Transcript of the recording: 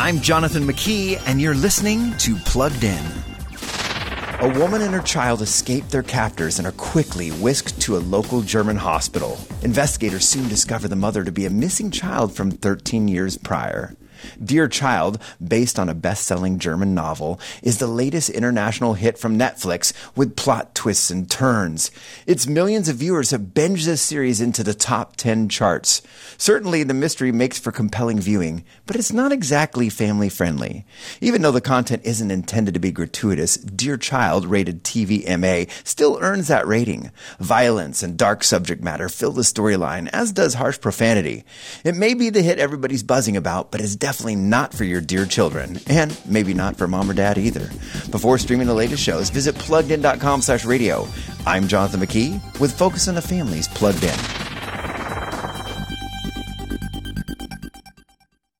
I'm Jonathan McKee, and you're listening to Plugged In. A woman and her child escape their captors and are quickly whisked to a local German hospital. Investigators soon discover the mother to be a missing child from 13 years prior. Dear Child, based on a best selling German novel, is the latest international hit from Netflix with plot twists and turns. Its millions of viewers have binged this series into the top 10 charts. Certainly, the mystery makes for compelling viewing, but it's not exactly family friendly. Even though the content isn't intended to be gratuitous, Dear Child, rated TVMA, still earns that rating. Violence and dark subject matter fill the storyline, as does harsh profanity. It may be the hit everybody's buzzing about, but it's definitely not for your dear children, and maybe not for mom or dad either. Before streaming the latest shows, visit pluggedin.com slash radio. I'm Jonathan McKee with Focus on the Families Plugged In.